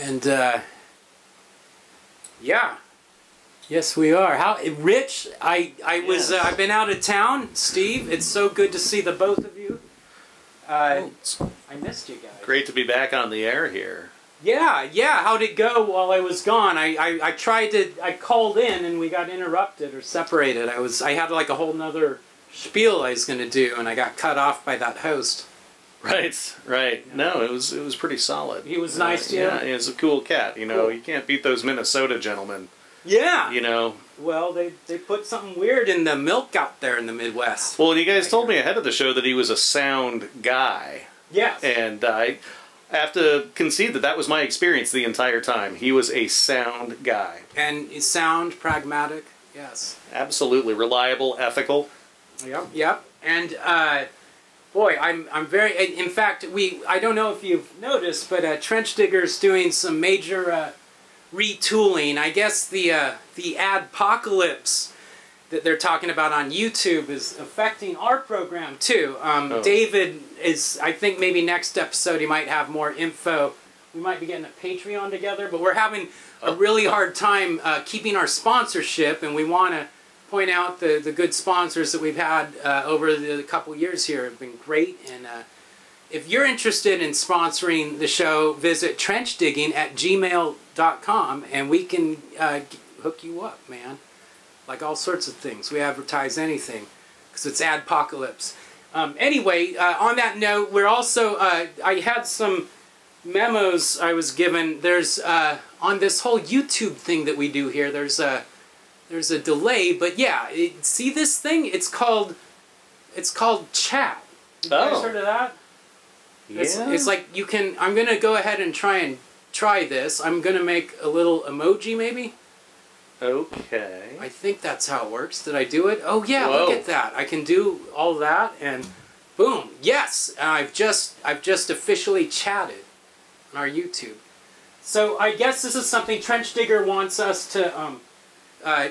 And, uh, yeah. Yes, we are. How, Rich, I, I was, uh, I've been out of town. Steve, it's so good to see the both of you. Uh, It's I missed you guys. great to be back on the air here. Yeah, yeah. How'd it go while I was gone? I, I, I tried to. I called in and we got interrupted or separated. I was. I had like a whole nother spiel I was going to do, and I got cut off by that host. Right, right. No, it was it was pretty solid. He was nice to you? Yeah, he was a cool cat. You know, Cool. you can't beat those Minnesota gentlemen. Yeah. You know. Well, they they put something weird in the milk out there in the Midwest. Well, you guys told me ahead of the show that he was a sound guy, Yes. and I have to concede that that was my experience the entire time. He was a sound guy, And sound pragmatic. Yes. absolutely reliable, ethical. Yep. Yep. And uh, boy, I'm I'm very. In fact, we I don't know if you've noticed, but uh, Trench Digger's doing some major uh, retooling. I guess the uh, the adpocalypse that they're talking about on YouTube is affecting our program too. Um, Oh. David is. I think maybe next episode he might have more info. We might be getting a Patreon together, but we're having a really hard time uh, keeping our sponsorship, and we want to point out the, the good sponsors that we've had uh, over the couple years here have been great. And uh, if you're interested in sponsoring the show, visit trenchdigging at gmail.com and we can uh, hook you up, man. Like all sorts of things. We advertise anything because it's adpocalypse. Um, anyway, uh, on that note, we're also, uh, I had some memos I was given. There's, uh, on this whole YouTube thing that we do here, there's a, there's a delay, but yeah, it, see this thing? It's called, it's called chat. You guys Oh. heard of that? Yeah. it's like you can. I'm gonna go ahead and try and try this. I'm gonna make a little emoji, maybe. okay. I think that's how it works. Did I do it? Oh yeah, look at that. I can do all that and boom. Yes, and I've just I've just officially chatted on our YouTube. So I guess this is something Trench Digger wants us to um, uh,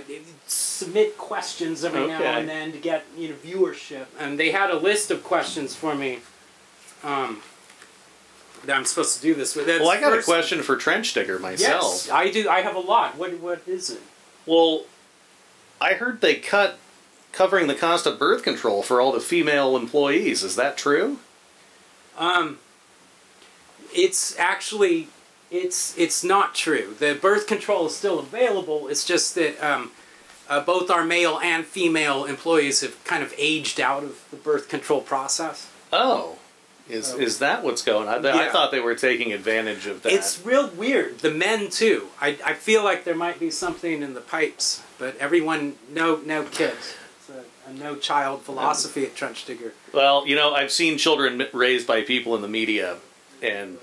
submit questions every now and then to get you know viewership. And they had a list of questions for me. Um, that I'm supposed to do this with. Well, I got a question for Trench Digger myself. Yes, I do. I have a lot. What what is it? Well, I heard they cut covering the cost of birth control for all the female employees. Is that true? Um, it's actually it's it's not true. The birth control is still available. It's just that um, uh, both our male and female employees have kind of aged out of the birth control process. Oh, is Oh. is that what's going on? I Yeah. thought they were taking advantage of that. It's real weird. The men too. I, I feel like there might be something in the pipes, but everyone no no kids. It's a, a no child philosophy at Trench Digger. well, you know, I've seen children raised by people in the media, and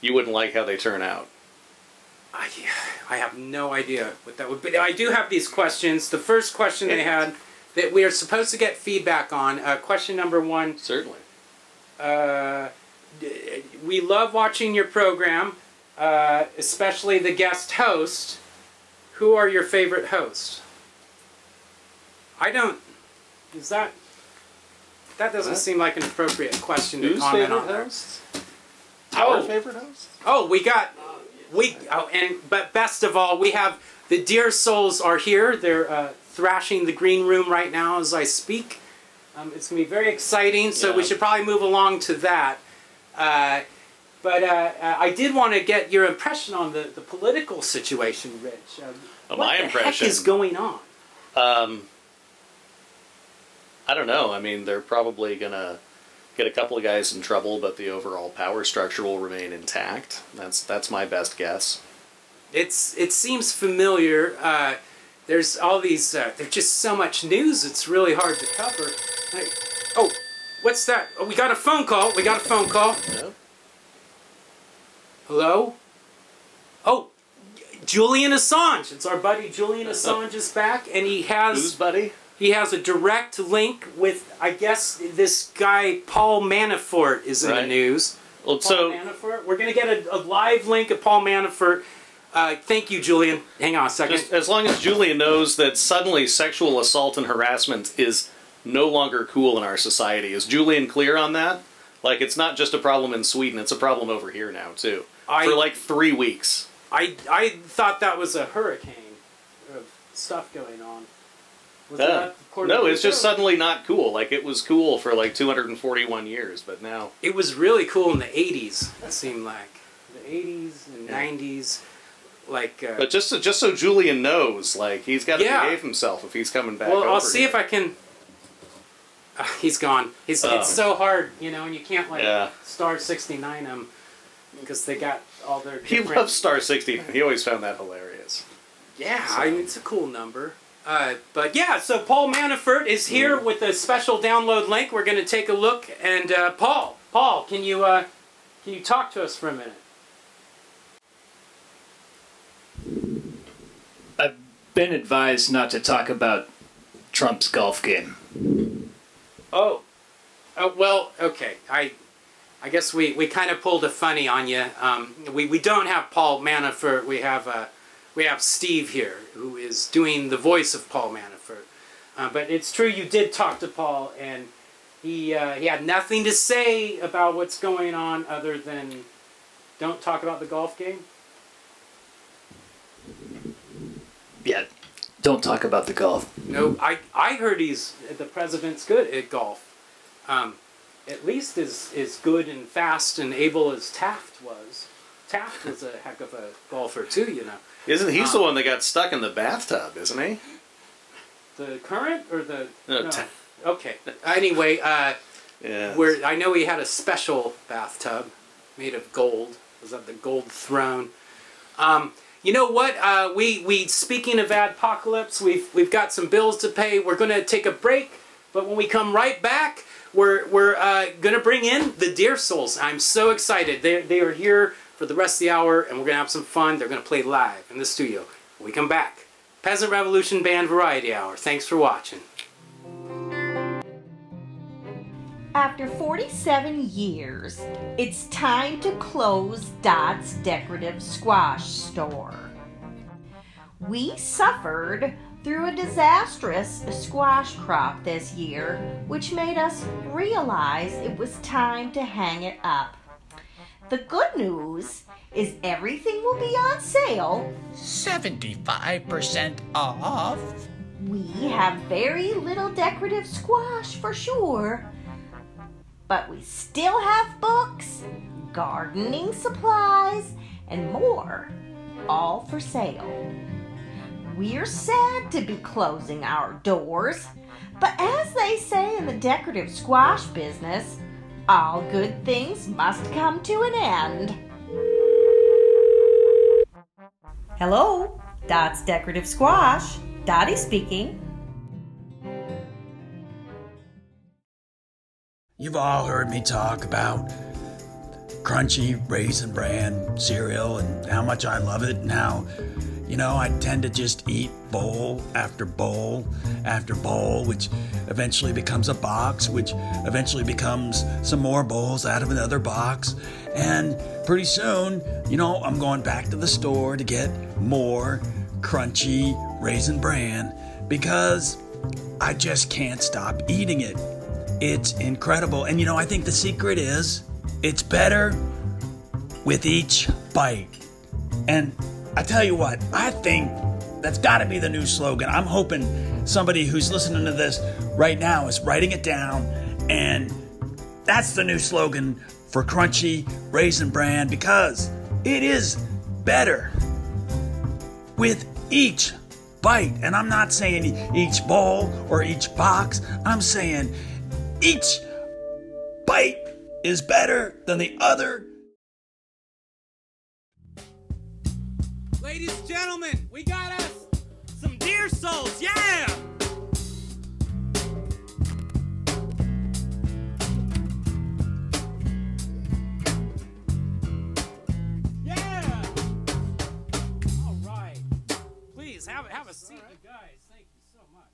you wouldn't like how they turn out. I, I have no idea what that would be. I do have these questions. The first question they had that we are supposed to get feedback on. Uh, question number one. Certainly. Uh, we love watching your program, uh, especially the guest host. Who are your favorite hosts? I don't. Is that? That doesn't What? seem like an appropriate question to Whose comment favorite on. there. Hosts? Oh. Our favorite hosts? Oh, we got we oh, and but best of all, we have the deer souls are here. They're uh, thrashing the green room right now as I speak. Um, it's gonna be very exciting. So we should probably move along to that. Uh, but uh, uh, I did want to get your impression on the, the political situation, Rich. Um, Oh, what my the impression. heck is going on? Um, I don't know. I mean, they're probably gonna get a couple of guys in trouble, but the overall power structure will remain intact. That's that's my best guess. It's it seems familiar. Uh, there's all these. Uh, there's just so much news. It's really hard to cover. I- oh, what's that? Oh, we got a phone call. We got a phone call. Yeah. Hello. Oh, Julian Assange. It's our buddy Julian Assange is back, and he Who's has buddy? He has a direct link with I guess this guy Paul Manafort is in the news. Well, Paul so Manafort. We're gonna get a, a live link of Paul Manafort. Uh, thank you, Julian. Hang on a second. just as long as Julian knows that suddenly sexual assault and harassment is no longer cool in our society, is Julian clear on that? Like it's not just a problem in Sweden; it's a problem over here now too. I- For like three weeks. I I thought that was a hurricane of stuff going on. Was Yeah. that No, it's just suddenly not cool. Like it was cool for like 241 years, but now It was really cool in the '80s. It seemed like the '80s and Yeah. '90s, like. Uh, But just so, just so Julian knows, like he's got to Yeah. behave himself if he's coming back. well, I'll over see here. if I can. Uh, he's gone. He's, Oh. It's so hard, you know, and you can't like Yeah. star 69 him because they got all their. He different- loves Star 60. He always found that hilarious. Yeah, I mean, it's a cool number. Uh, but yeah, so Paul Manafort is here with a special download link. We're going to take a look. And uh, Paul, Paul, can you uh, can you talk to us for a minute? I've been advised not to talk about Trump's golf game. Oh, oh well, okay. I I guess we, we kind of pulled a funny on you. Um, we we don't have Paul Manafort. We have uh, we have Steve here, who is doing the voice of Paul Manafort. Uh, but it's true, you did talk to Paul, and he uh, he had nothing to say about what's going on other than don't talk about the golf game. Yeah, don't talk about the golf. No, I I heard he's the president's good at golf. Um, at least as as good and fast and able as Taft was. Taft was a heck of a golfer too, you know. Isn't he's Uh, the one that got stuck in the bathtub? Isn't he? The current or the No, Ta- okay. Anyway, uh, Yeah. where I know he had a special bathtub made of gold. Was that the gold throne? Um, you know what? Uh, we we speaking of apocalypse, we've we've got some bills to pay. We're gonna take a break, but when we come right back, we're we're uh, gonna bring in the Deer Souls. I'm so excited. They they are here for the rest of the hour, and we're gonna have some fun. They're gonna play live in the studio. When we come back, Peasant Revolution Band Variety Hour. Thanks for watching. After 47 years, it's time to close Dot's Decorative Squash Store. We suffered through a disastrous squash crop this year, which made us realize it was time to hang it up. The good news is everything will be on sale. 75% off. We have very little decorative squash for sure, but we still have books, gardening supplies, and more, all for sale. We're sad to be closing our doors, but as they say in the decorative squash business, all good things must come to an end. Hello, Dot's Decorative Squash. Dottie speaking. You've all heard me talk about crunchy raisin bran cereal and how much I love it and how, you know, I tend to just eat bowl after bowl after bowl, which eventually becomes a box, which eventually becomes some more bowls out of another box. And pretty soon, you know, I'm going back to the store to get more crunchy raisin bran because I just can't stop eating it. It's incredible. And you know, I think the secret is it's better with each bite. And I tell you what, I think that's got to be the new slogan. I'm hoping somebody who's listening to this right now is writing it down. And that's the new slogan for Crunchy Raisin Bran because it is better with each bite. And I'm not saying each bowl or each box, I'm saying each bite is better than the other. Ladies and gentlemen, we got us some deer souls, yeah! Yeah! All right. Please have, have a seat, you guys. Thank you so much.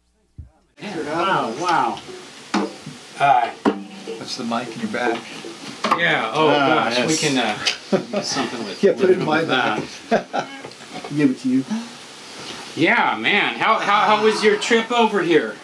Thanks for coming. Wow, wow. Hi. What's the mic in your back. yeah, oh Ah, gosh, we can uh, do something with Yeah, put it in with my that. Give it to you. Yeah, man. How, how, how was your trip over here?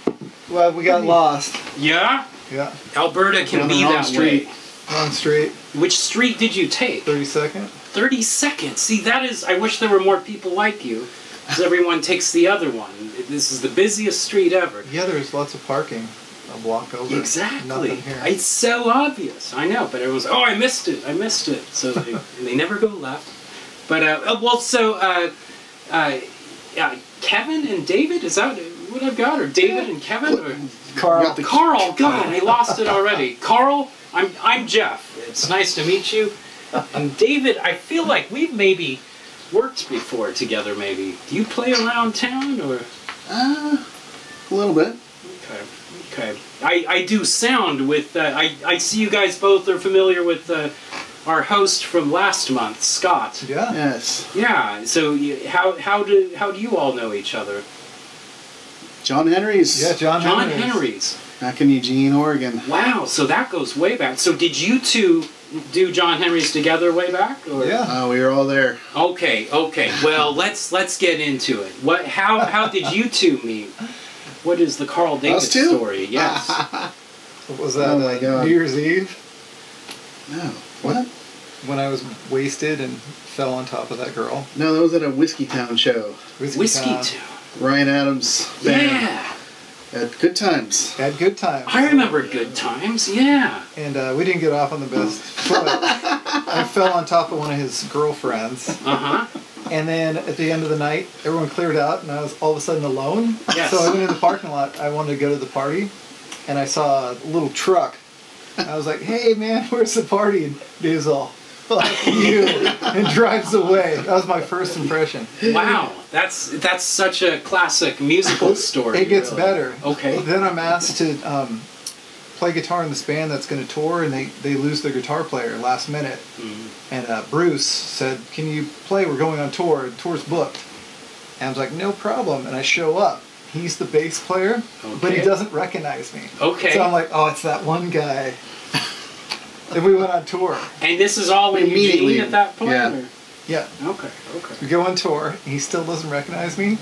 Well, we got lost. Yeah? Yeah. Alberta can Down be that street. way. On street. Which street did you take? 32nd. 32nd. See, that is, I wish there were more people like you, because everyone takes the other one. This is the busiest street ever. Yeah, there's lots of parking. A block over. Exactly. Nothing here. It's so obvious. I know, but everyone's, oh, I missed it. I missed it. So they, they never go left. But, uh, uh, well, so, uh, uh, yeah, Kevin and David, is that what I've got? Or David and Kevin? Or Carl. Carl, God, I lost it already. Carl, I'm I'm Jeff. It's nice to meet you. And David, I feel like we've maybe worked before together. Maybe. Do you play around town or? Uh, a little bit. Okay. Okay. I, I do sound with. Uh, I I see you guys both are familiar with uh, our host from last month, Scott. Yeah. Yes. Yeah. So you, how how do how do you all know each other? John Henry's. Yeah, John, John Henry's. Henry's. Back in Eugene, Oregon. Wow. So that goes way back. So did you two do John Henry's together way back? Or? Yeah. Uh, we were all there. Okay, okay. Well, let's let's get into it. What? How how did you two meet? What is the Carl David Us two? story? Yes. What was that? Oh my uh, God. New Year's Eve No. What? When I was wasted and fell on top of that girl. No, that was at a Whiskeytown show. Whiskeytown. too. Ryan Adams band Yeah, at Good Times. Had good times. I remember good times. Yeah. And uh, we didn't get off on the best foot. I fell on top of one of his girlfriends. Uh huh. And then at the end of the night, everyone cleared out, and I was all of a sudden alone. Yes. So I went in the parking lot. I wanted to go to the party, and I saw a little truck. I was like, "Hey, man, where's the party?" And Dave's all, "Fuck you," and drives away. That was my first impression. Wow. That's that's such a classic musical story. It gets really. better. Okay. Then I'm asked to um, play guitar in this band that's going to tour, and they, they lose their guitar player last minute. Mm-hmm. And uh, Bruce said, "Can you play? We're going on tour. Tour's booked." And I was like, "No problem." And I show up. He's the bass player, but he doesn't recognize me. Okay. So I'm like, "Oh, it's that one guy." And we went on tour. And this is all in Immediately, Eugene at that point. yeah. or- Yeah, Okay. Okay. we go on tour. And he still doesn't recognize me.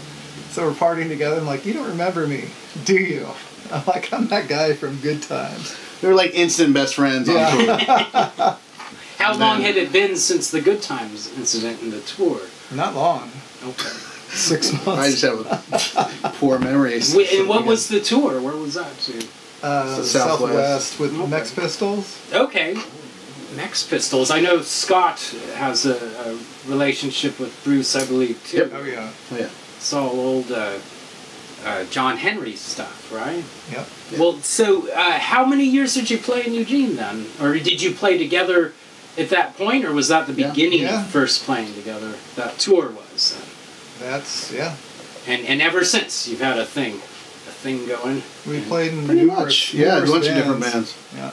So we're partying together. I'm like, "You don't remember me, do you?" I'm like, "I'm that guy from Good Times." We were like instant best friends on Yeah. tour. How Man. long had it been since the Good Times incident in the tour? Not long. Okay. Six months. I just have poor memories. And what was the tour? Where was that to? Uh, Southwest. Southwest. with Okay. Mex Pistols. Okay. Mex Pistols. I know Scott has a, a relationship with Bruce, I believe, too. Yep. Oh yeah. Oh, yeah. It's all old uh, uh, John Henry stuff, right? Yep. Well, so uh, how many years did you play in Eugene then? Or did you play together at that point, or was that the Yeah. beginning Yeah. of first playing together? That tour was. Then? That's yeah. And, and ever since, you've had a thing. A thing going. We played in Pretty numerous, much. Yeah, a numerous bunch of different bands. Yeah.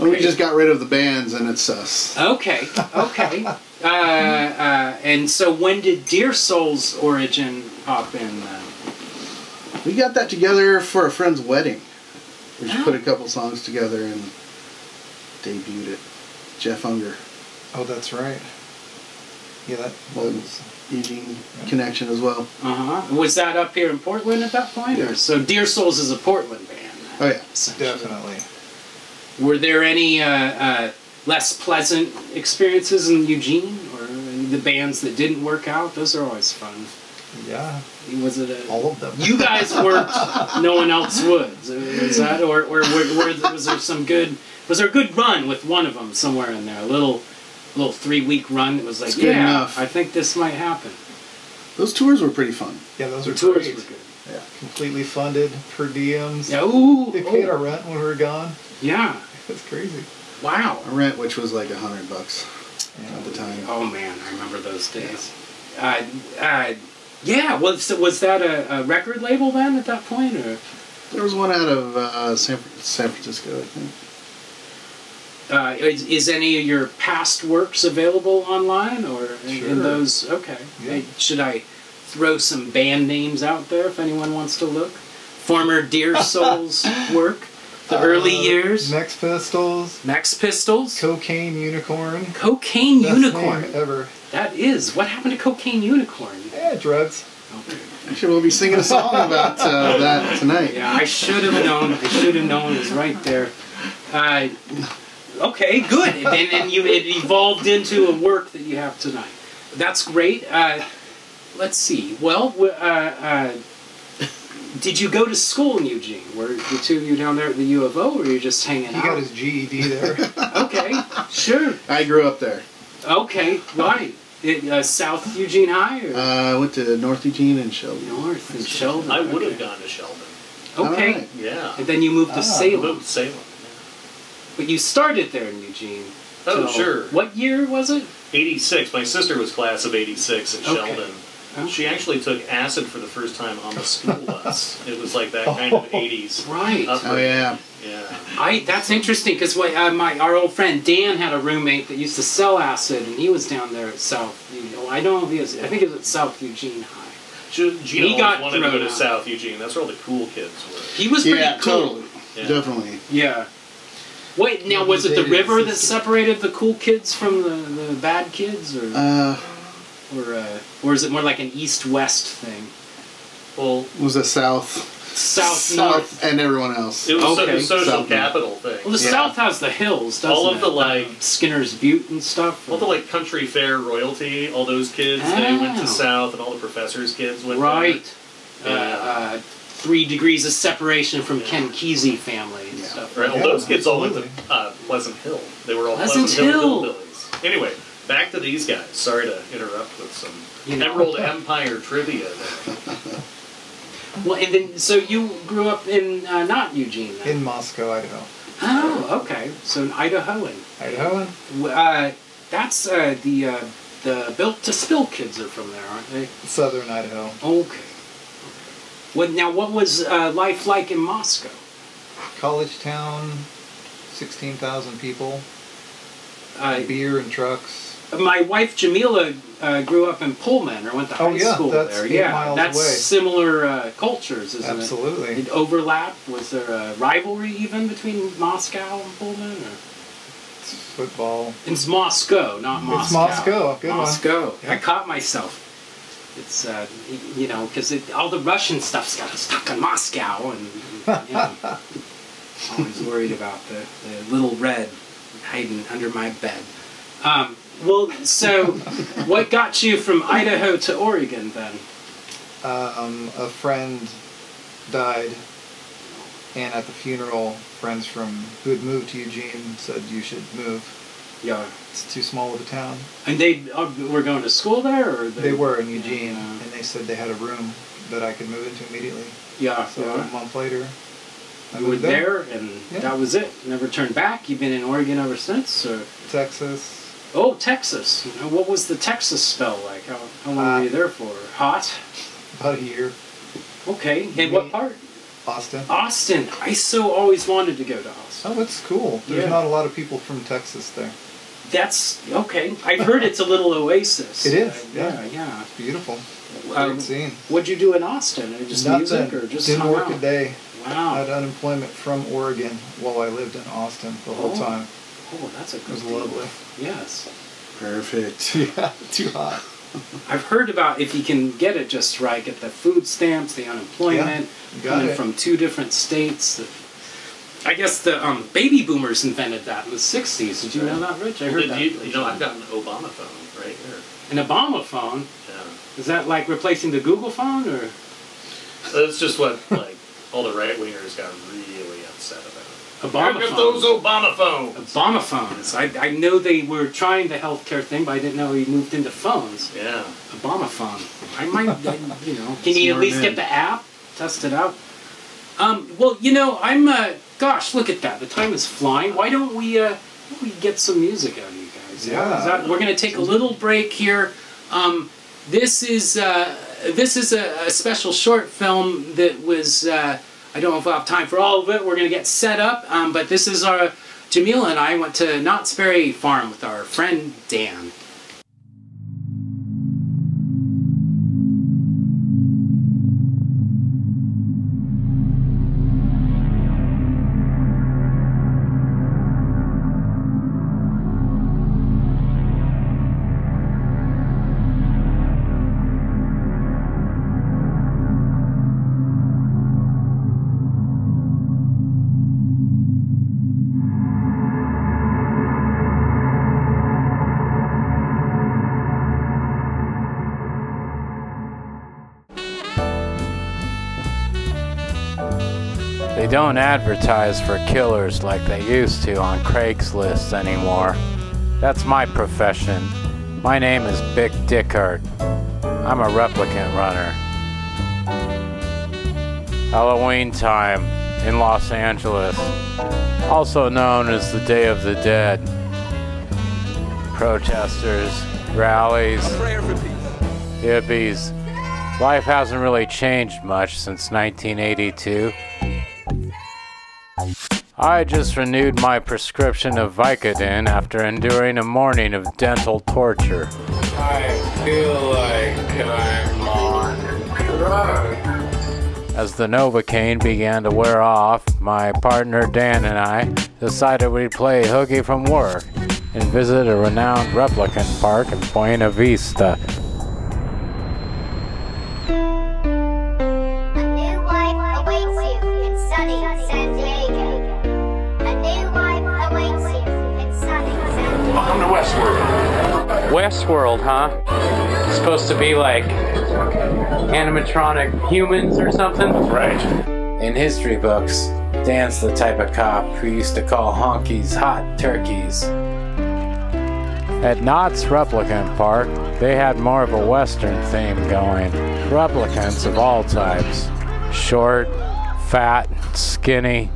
And we just got rid of the bands, and it's us. Okay, okay. uh, uh, and so when did Deer Souls origin pop in then? We got that together for a friend's wedding. We just Oh. put a couple songs together and debuted it. Jeff Unger, Oh, that's right. Yeah, that Well, was. Eugene connection as well. Uh huh. Was that up here in Portland at that point? Or so Deer Souls is a Portland band. Oh yeah. Definitely. Were there any uh, uh, less pleasant experiences in Eugene, or the bands that didn't work out? Those are always fun. Yeah. Was it a, All of them. you guys worked, no one else would. Is that, or, or were, were, was there some good? Was there a good run with one of them somewhere in there? A little, little three week run It was like, good yeah, enough. I think this might happen. Those tours were pretty fun. Yeah, those The are tours great. were good. Yeah, completely funded per diems. Yeah. Ooh. They paid oh, our rent when we were gone. yeah. That's crazy. Wow. A rent which was like a hundred bucks Yeah. at the time. Oh man, I remember those days. Uh, uh, yeah, was was that a, a record label then at that point, or There was one out of uh, San, San Francisco, I think. Uh, is, is any of your past works available online, or in, Sure. in those? Okay, Yeah. Hey, should I throw some band names out there if anyone wants to look? Former Dear Souls work, the early Uh, years. Next Pistols. Max Pistols, Cocaine Unicorn. Cocaine Best Unicorn. name ever. That is what happened to Cocaine Unicorn. Yeah, drugs. Okay. Actually, we'll be singing a song about uh, that tonight. Yeah, I should have known. I should have known. It was right there. Uh, Okay, good. And and you it evolved into a work that you have tonight. That's great. Uh, let's see. Well, uh, uh, did you go to school in Eugene? Were the two of you down there at the U of O, or were you just hanging He out? got his GED there. Okay, sure. I grew up there. Okay, why? It, uh, South Eugene High or Uh, I went to North Eugene and Sheldon. North in Sheldon? I would have okay. gone to Sheldon. Okay, Alright. Yeah. and then you moved to Ah. Salem, Moved to Salem. But you started there in Eugene. Oh, till- sure. What year was it? 86. My sister was class of 86 at Okay. Sheldon. Oh. She actually took acid for the first time on the school bus. It was like that kind of 80s. Right. upbringing. Oh yeah. Yeah. I that's interesting because uh, my our old friend Dan had a roommate that used to sell acid, and he was down there at South. Eugene. Oh, I don't know if he was. I think it was at South Eugene High. G- Gino He got always wanted to go to out. South Eugene. That's where all the cool kids were. He was pretty Yeah, cool. totally. Yeah. Definitely. Yeah. Wait, now was it the river that separated the cool kids from the, the bad kids, or Uh, or uh, or is it more like an east-west thing? Well, was the South, South, north. South, and everyone else. it was so- Okay. the social South. capital thing. Well, the Yeah. South has the hills, doesn't All of it? the, like- Skinner's Butte and stuff. All the like country fair royalty, all those kids, they went Oh. to South, and all the professors' kids went right. Uh, Yeah. uh, three degrees of separation from Ken Kesey family and Yeah. stuff. Right? All Yeah, those kids all went to uh, Pleasant Hill. They were all Pleasant Pleasant, Hill. Hill. hillbillies. Anyway, back to these guys. Sorry to interrupt with some You know. Emerald Empire trivia. Well, and then so you grew up in uh, not Eugene. Then. in Moscow, Idaho. oh, okay. So in Idahoan. Idahoan? Uh, that's uh, the uh, the built to spill kids are from there, aren't they? Southern Idaho. Okay. What now? What was uh, life like in Moscow? College town, 16,000 people. Uh, Beer and trucks. my wife Jamila uh, grew up in Pullman or went to Oh, high yeah, school there. yeah, miles that's away. similar uh, cultures, isn't it? Absolutely. Did overlap? Was there a rivalry even between Moscow and Pullman? Or? It's football. It's Moscow, not Moscow. It's Moscow. Good one. Moscow. I caught myself. It's uh, you know because all the Russian stuff's got us stuck in Moscow, and you know, always worried about the, the little red hiding under my bed. Um, well, so what got you from Idaho to Oregon then? Um, a friend died, and at the funeral, friends from who had moved to Eugene said you should move. Yeah, It's too small of a town. and they uh, were going to school there, or They were in Eugene, Yeah. and they said they had a room that I could move into immediately. Yeah, So yeah. a month later, I You were moved there, and Yeah. that was it. Never turned back. You've been in Oregon ever since, or Texas. oh, Texas. What was the Texas spell like? How, how long Uh, were you there for? Hot. About a year. Okay. And what part? Austin. Austin. I so always wanted to go to Austin. Oh, it's cool. There's Yeah. not a lot of people from Texas there. That's okay. I've heard it's a little oasis. It is, Uh, yeah. yeah, yeah. Beautiful. Um, Great scene. What'd you do in Austin? Or just Nothing. music, or just Didn't work out? a day. I Wow. had unemployment from Oregon while I lived in Austin the whole Oh. time. Oh, that's a It good was deal. lovely. Yes. Perfect. yeah, too hot. I've heard about if you can get it just right, get the food stamps, the unemployment, you got coming it. from two different states. That- I guess the um, baby boomers invented that in the '60s. Did you know that, Rich? I heard Did that. you, you know, I've got an Obama phone right here. An Obama phone. Yeah. Is that like replacing the Google phone, or That's just what like all the right wingers got really upset about. Obama Look at phone? those Obama phones. Obama phones. I, I know they were trying the healthcare thing, but I didn't know he moved into phones. Yeah. Obama phone. I might, I, you know. Can you at least man. get the app? Test it out. Um, well, you know, I'm. Uh, gosh, look at that. The time is flying. Why don't we? Uh, why don't we get some music out of you guys? Yeah. That, we're gonna take a little break here. Um, this is uh, this is a, a special short film that was. Uh, I don't know if we'll have time for all of it. We're gonna get set up, um, but this is our. Jamila and I went to Knott's Berry Farm with our friend Dan. Don't advertise for killers like they used to on Craigslist anymore. That's my profession. My name is Bick Dickard. I'm a replicant runner. Halloween time in Los Angeles, also known as the Day of the Dead. Protesters, rallies, hippies. Life hasn't really changed much since 1982. I just renewed my prescription of Vicodin after enduring a morning of dental torture. I feel like I'm on drugs. As the Novocaine began to wear off, my partner Dan and I decided we'd play hooky from work and visit a renowned replicant park in Buena Vista. Westworld. Westworld, huh? Supposed to be like animatronic humans or something? Right. In history books, Dan's the type of cop who used to call honkies hot turkeys. At Knott's Replicant Park, they had more of a Western theme going. Replicants of all types short, fat, skinny.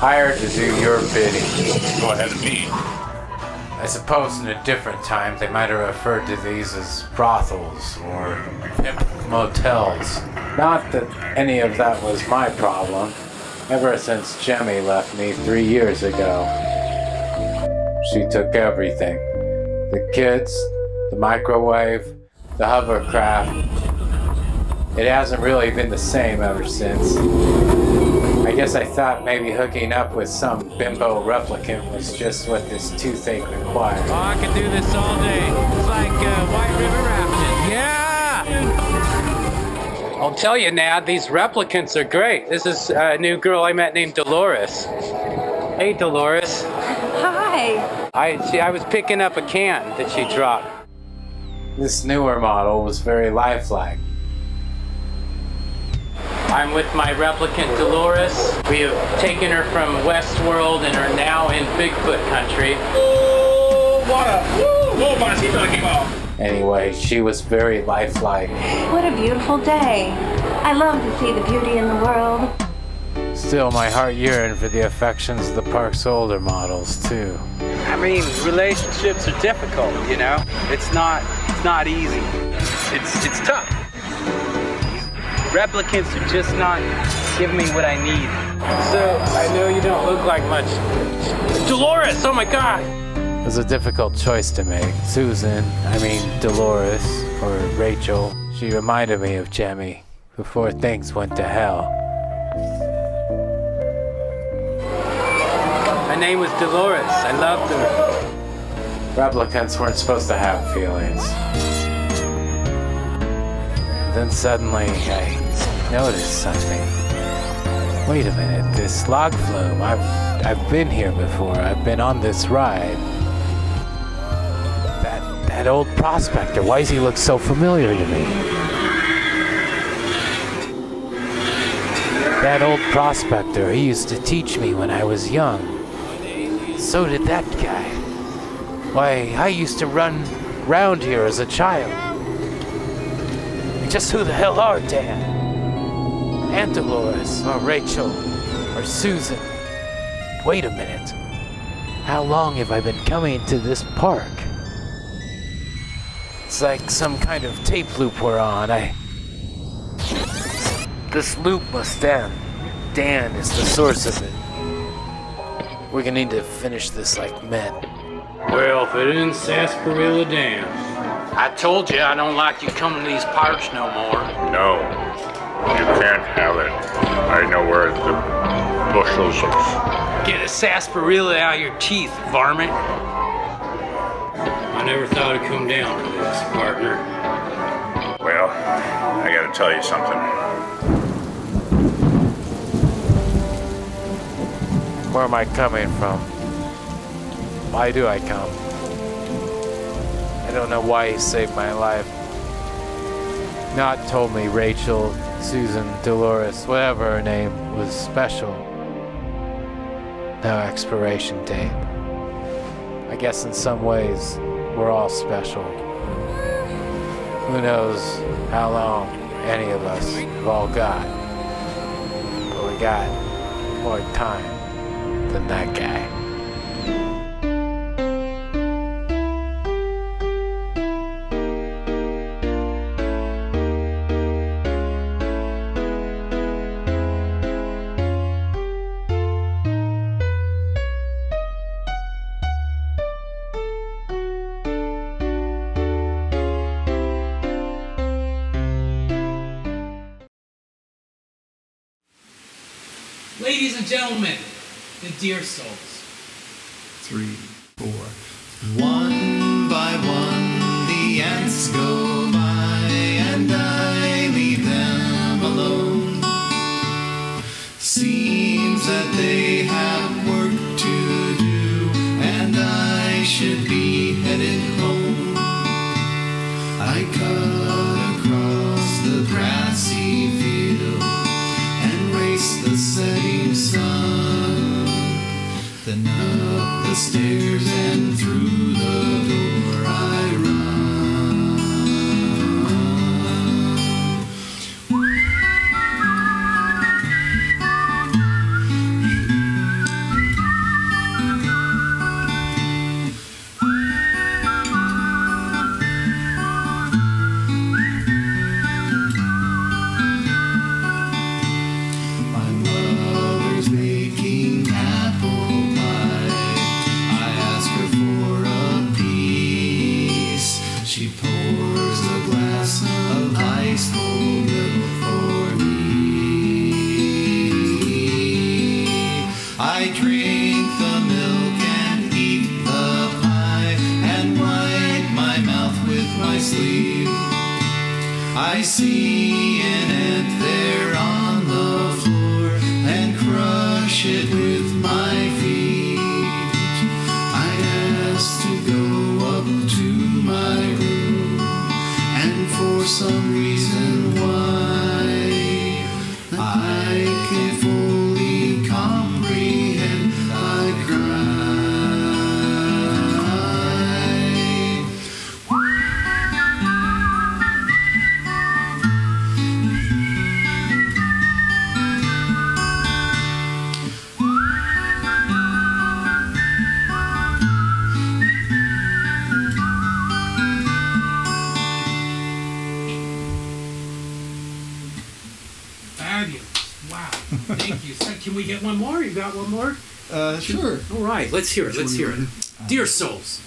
Hired to do your bidding. Go ahead of me. I suppose in a different time they might have referred to these as brothels or motels. Not that any of that was my problem, ever since Jemmy left me three years ago. She took everything the kids, the microwave, the hovercraft. It hasn't really been the same ever since. I guess I thought maybe hooking up with some bimbo replicant was just what this toothache required. Oh, I could do this all day. It's like uh, White River rafting. Yeah! I'll tell you, Nad, these replicants are great. This is a new girl I met named Dolores. Hey, Dolores. Hi. I she, I was picking up a can that she dropped. This newer model was very lifelike. I'm with my replicant Dolores. We have taken her from Westworld and are now in Bigfoot country. Oh, what a woo, whoa, Montecito came off. Anyway, she was very lifelike. What a beautiful day. I love to see the beauty in the world. Still, my heart yearned for the affections of the park's older models, too. I mean, relationships are difficult, you know? It's not it's not easy. It's it's tough. Replicants are just not giving me what I need. So I know you don't look like much. Dolores, oh my god! It was a difficult choice to make. Susan, I mean Dolores, or Rachel, she reminded me of Jemmy before things went to hell. My name was Dolores. I loved her. Replicants weren't supposed to have feelings. Then suddenly I noticed something. Wait a minute, this log flume. I've I've been here before. I've been on this ride. That that old prospector. Why does he look so familiar to me? That old prospector. He used to teach me when I was young. So did that guy. Why, I used to run round here as a child. Just who the hell are Dan? Aunt Dolores, or uh, Rachel, or Susan? Wait a minute. How long have I been coming to this park? It's like some kind of tape loop we're on. I. This loop must end. Dan is the source of it. We're gonna need to finish this like men. Well, if it isn't Sarsaparilla Dan. I told you I don't like you coming to these parks no more. No, you can't have it. I know where the bushels of. Get a sarsaparilla out of your teeth, varmint. I never thought it'd come down to this, partner. Well, I gotta tell you something. Where am I coming from? Why do I come? I don't know why he saved my life. Not told me Rachel Susan, Dolores, whatever her name, was special. No expiration date. I guess in some ways, we're all special. Who knows how long any of us have all got. But we got more time than that guy. Ladies and gentlemen, the deer souls. Three. Sure. All right, let's hear it. Let's hear it. Deer Souls,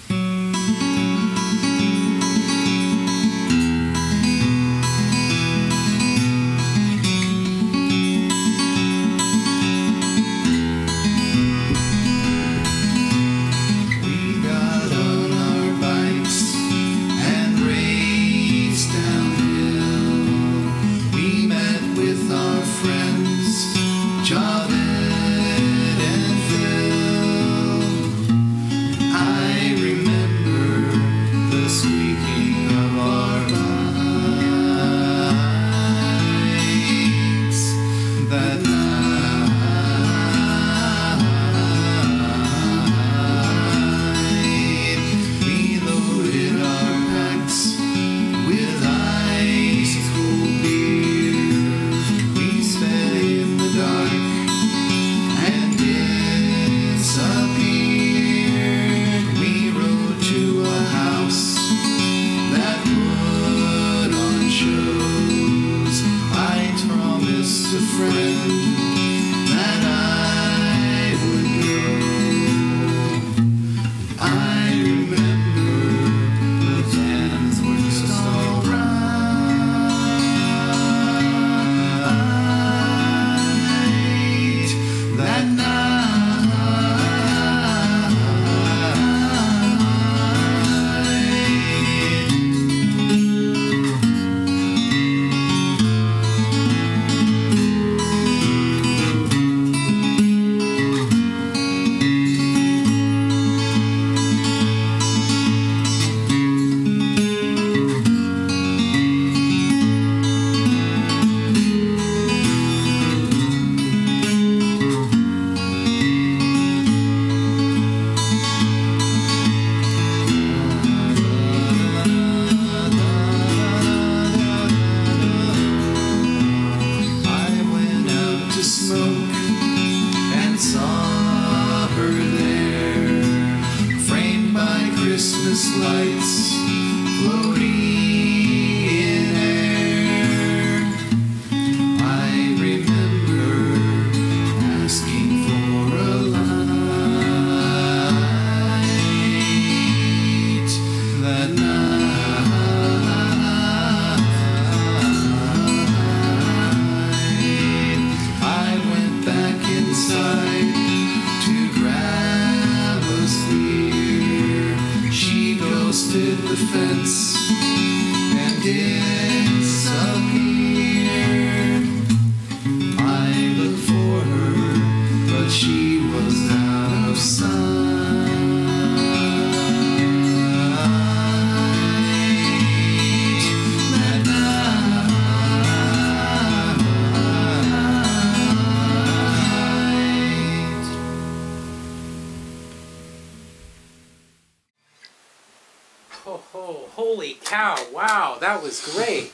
Ho ho! Holy cow! Wow, that was great.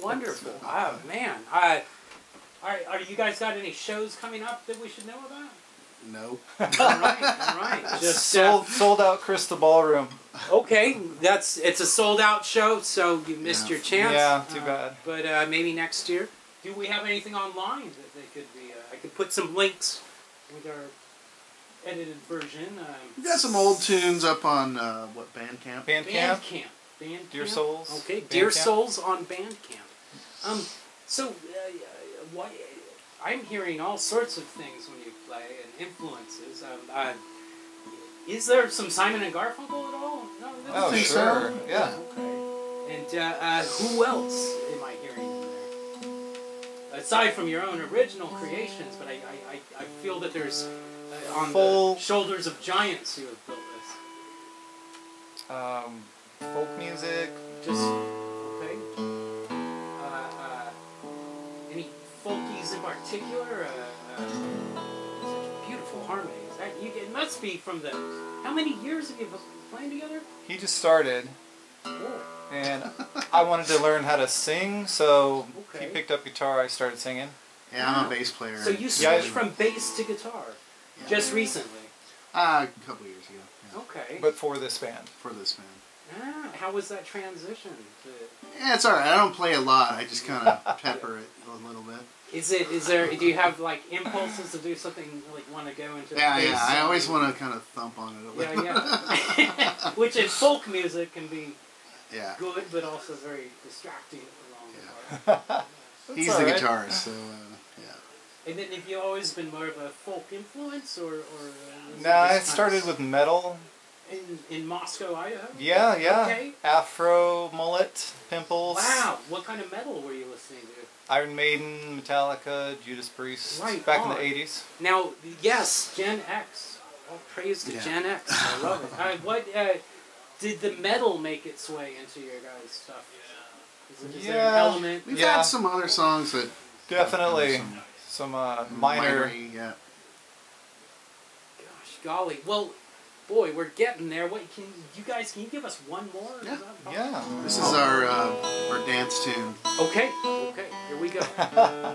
Wonderful. Oh man. Uh, are, are you guys got any shows coming up that we should know about? No. all right, all right. Just uh, sold sold out Crystal Ballroom. okay. That's it's a sold out show, so you missed Yeah. your chance. Yeah, too Uh, bad. But uh, maybe next year. Do we have anything online that they could be? Uh, I could put some links with our edited version. Um, We got some old tunes up on uh, what Bandcamp? Bandcamp. Bandcamp. Bandcamp. Deer Souls. Okay, Deer Souls on Bandcamp. Um, so, uh, uh, why, I'm hearing all sorts of things when you play and influences. Um, uh, is there some Simon and Garfunkel at all? No, no? Oh, think so. sure. Yeah. Okay. And uh, uh, who else am I hearing in there? Aside from your own original creations, but I, I, I, I feel that there's on Full- the shoulders of giants who have built this. Um, folk music. Just okay. Uh, uh, any folkies in particular? Uh, uh, such beautiful harmonies. That you, it must be from the. How many years have you been playing together? He just started, Oh, and I wanted to learn how to sing, so Okay. he picked up guitar. I started singing. Yeah, I'm a bass player. so you switched Yeah, switched from bass to guitar Yeah. just recently. Uh, a couple years ago. Yeah, Okay. But for this band. for this band. ah, how was that transition? To, Yeah, it's alright. I don't play a lot. I just kind of pepper it a little bit. is it? Is there? Do you have like impulses to do something like want to go into? the Yeah, yeah. I always want to kind of thump on it a little. Yeah, yeah. Which in folk music can be yeah. good, but also very distracting along the Yeah. part. He's the right. guitarist, so uh, yeah. And then, have you always been more of a folk influence, or, or uh, was it Nah, I just started of with metal. in in Moscow, Idaho? Yeah, yeah. Okay. Afro, mullet, pimples. Wow, what kind of metal were you listening to? Iron Maiden, Metallica, Judas Priest. Right back on. in the 80s. Now, yes, Gen X. All praise to Yeah. Gen X. I love it. Uh, what uh, did the metal make its way into your guys' stuff? Is, it, is there an Yeah. element? We've Yeah. had some other songs that Definitely. Some Some uh, minor. minery, yeah. Gosh, golly. Well, boy, we're getting there. What can you guys? Can you give us one more? Yeah. Is that possible? Yeah. This is our uh, our dance tune. Okay, okay, here we go.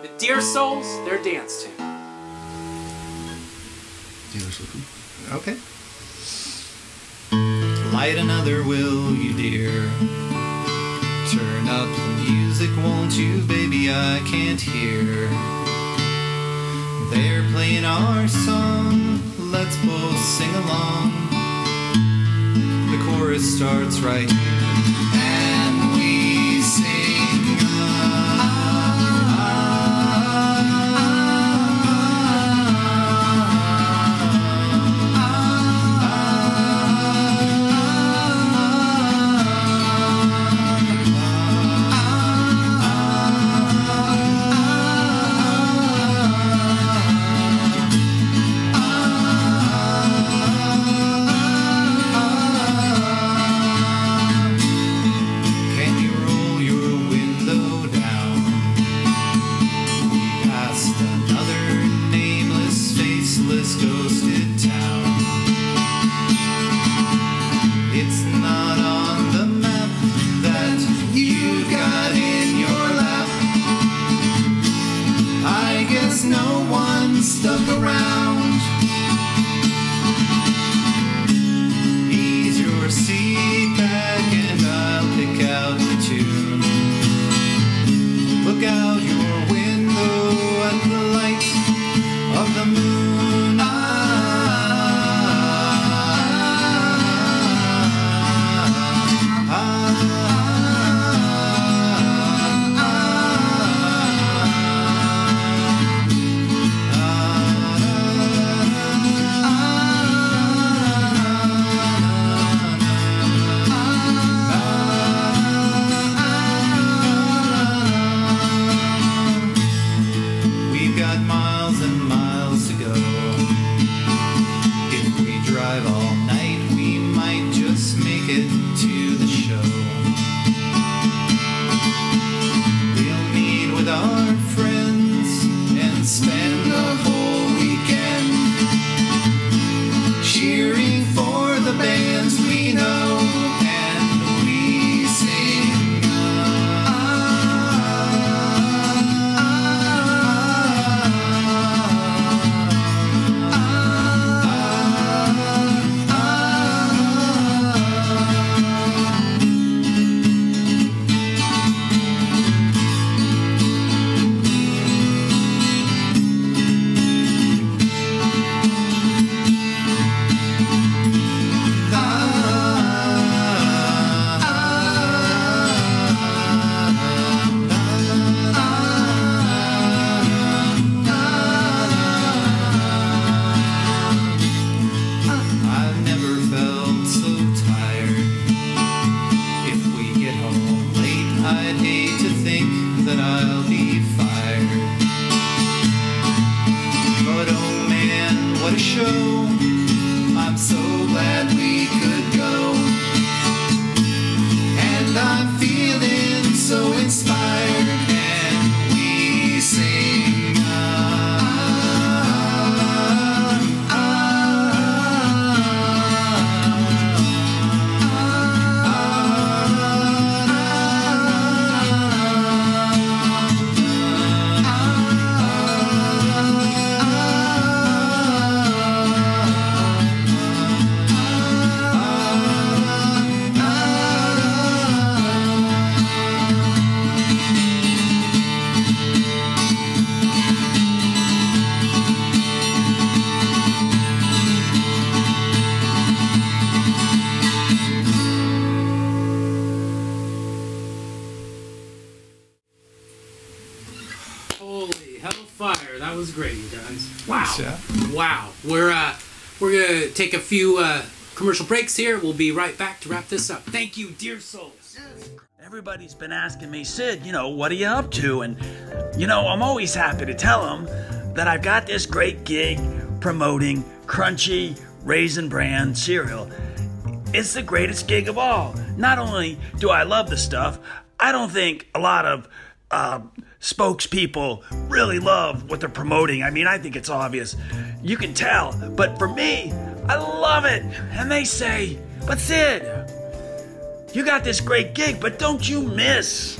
the Deer Souls, their dance tune. Deer Souls. Okay. Light another, will you, dear? Turn up the music, won't you, baby? I can't hear. They're playing our song, let's both sing along. The chorus starts right here, school. Few uh, commercial breaks here. We'll be right back to wrap this up. Thank you, deer souls. Everybody's been asking me, Sid, you know, what are you up to? And, you know, I'm always happy to tell them that I've got this great gig promoting Crunchy Raisin Bran cereal. It's the greatest gig of all. Not only do I love the stuff, I don't think a lot of uh, spokespeople really love what they're promoting. I mean, I think it's obvious. You can tell. But for me, I love it. And they say, but Sid, you got this great gig, but don't you miss?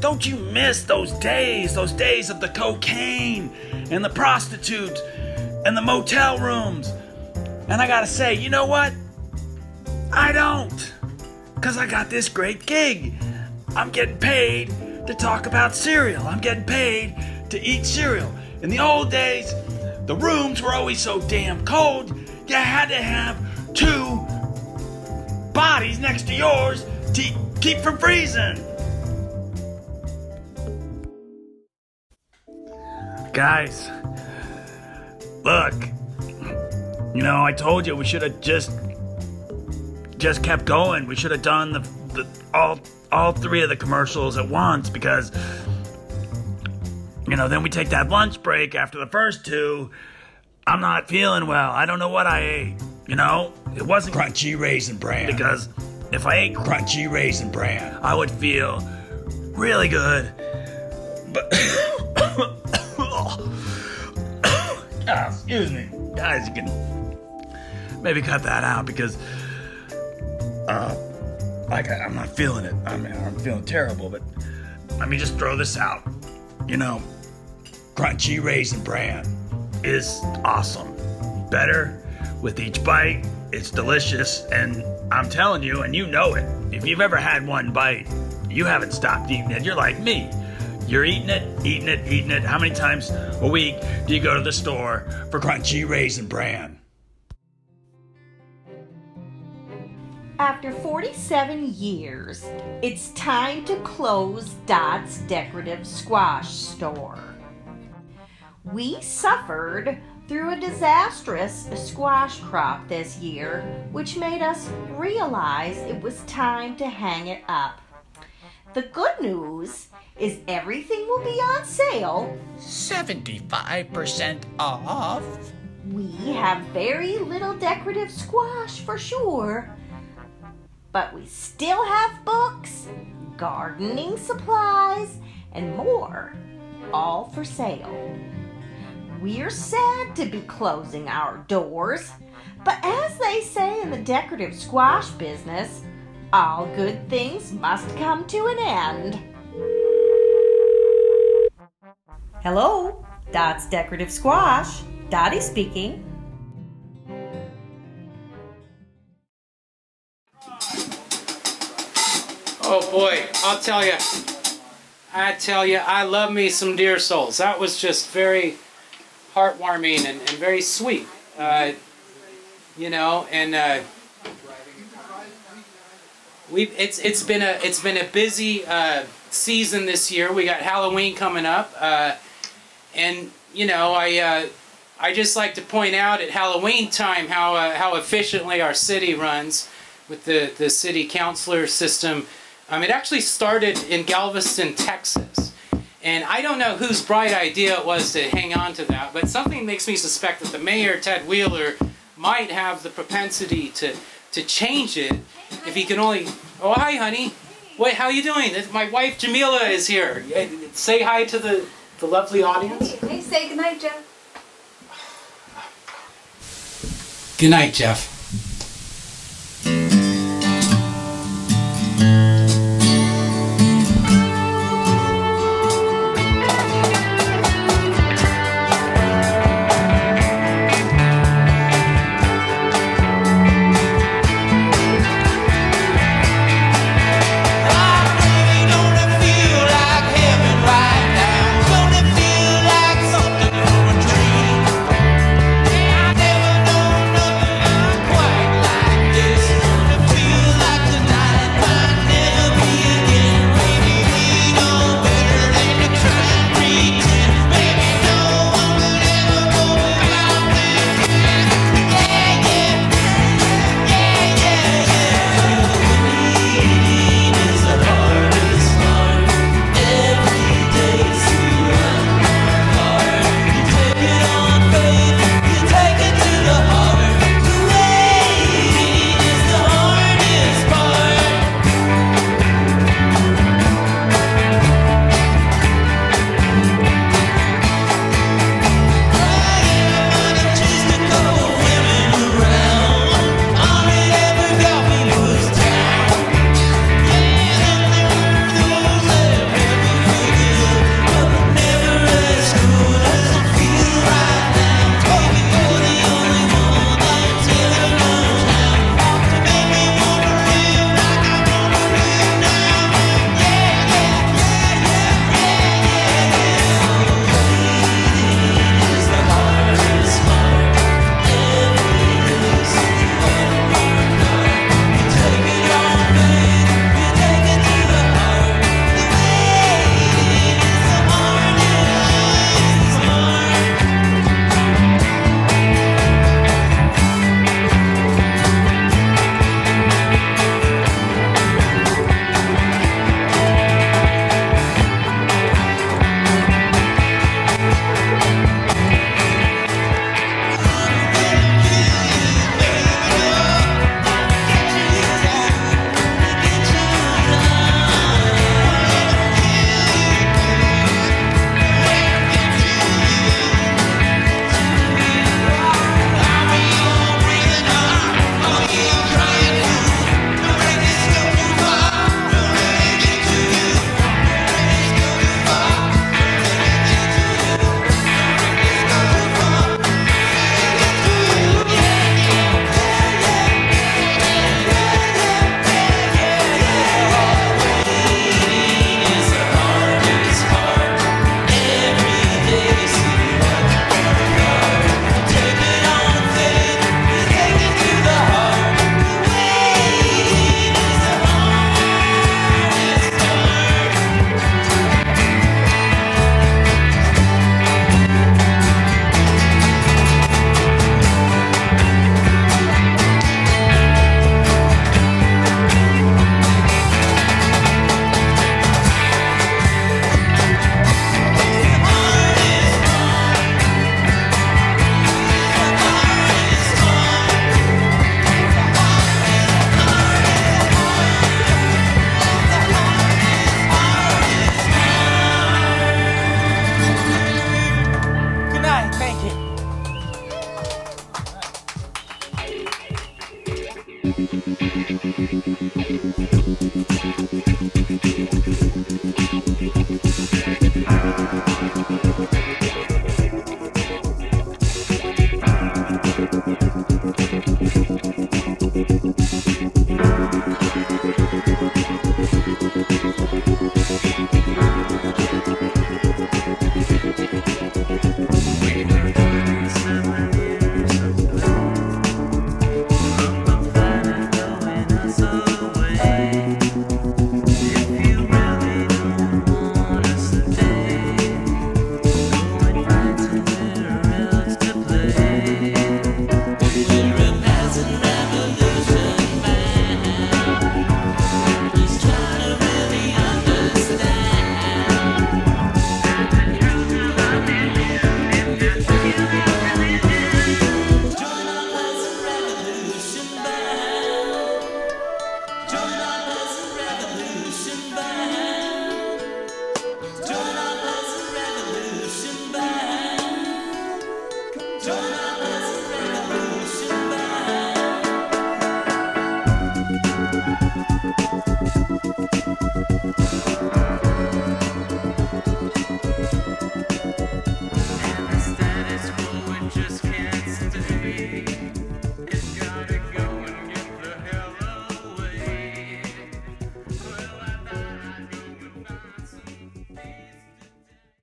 Don't you miss those days, those days of the cocaine and the prostitutes and the motel rooms? And I gotta say, you know what? I don't. Because I got this great gig. I'm getting paid to talk about cereal. I'm getting paid to eat cereal. In the old days, the rooms were always so damn cold, you had to have two bodies next to yours to keep from freezing. Guys, look, you know, I told you we should have just just kept going. We should have done the, the all all three of the commercials at once because you know, then we take that lunch break after the first two. I'm not feeling well. I don't know what I ate. You know, it wasn't crunchy raisin bran. Because if I ate crunchy raisin bran, I would feel really good. But Ah, excuse me, guys, you can maybe cut that out because uh, like I, I'm not feeling it. I mean, I'm feeling terrible. But let me just throw this out. You know, crunchy raisin bran is awesome. Better with each bite. It's delicious, and I'm telling you, and you know it. If you've ever had one bite, you haven't stopped eating it. You're like me. You're eating it, eating it, eating it. How many times a week do you go to the store for crunchy raisin bran? After 47 years, it's time to close Dot's Decorative Squash Store. We suffered through a disastrous squash crop this year, which made us realize it was time to hang it up. The good news is everything will be on sale 75% off. We have very little decorative squash for sure, but we still have books, gardening supplies, and more, all for sale. We're sad to be closing our doors, but as they say in the decorative squash business, all good things must come to an end. Hello, Dot's Decorative Squash. Dottie speaking. Oh boy, I'll tell you. I tell you, I love me some deer souls. That was just very heartwarming and, and very sweet. Uh, you know, and uh, we it's it's been a it's been a busy uh, season this year. We got Halloween coming up, uh, and you know I uh, I just like to point out at Halloween time how uh, how efficiently our city runs with the the city councilor system. Um, it actually started in Galveston, Texas. And I don't know whose bright idea it was to hang on to that, but something makes me suspect that the mayor, Ted Wheeler, might have the propensity to, to change it if he can only. Oh, hi, honey. Wait, how you doing? My wife Jamila is here. Uh, Say hi to the, the lovely audience. Hey, say goodnight, Jeff. Good night, Jeff.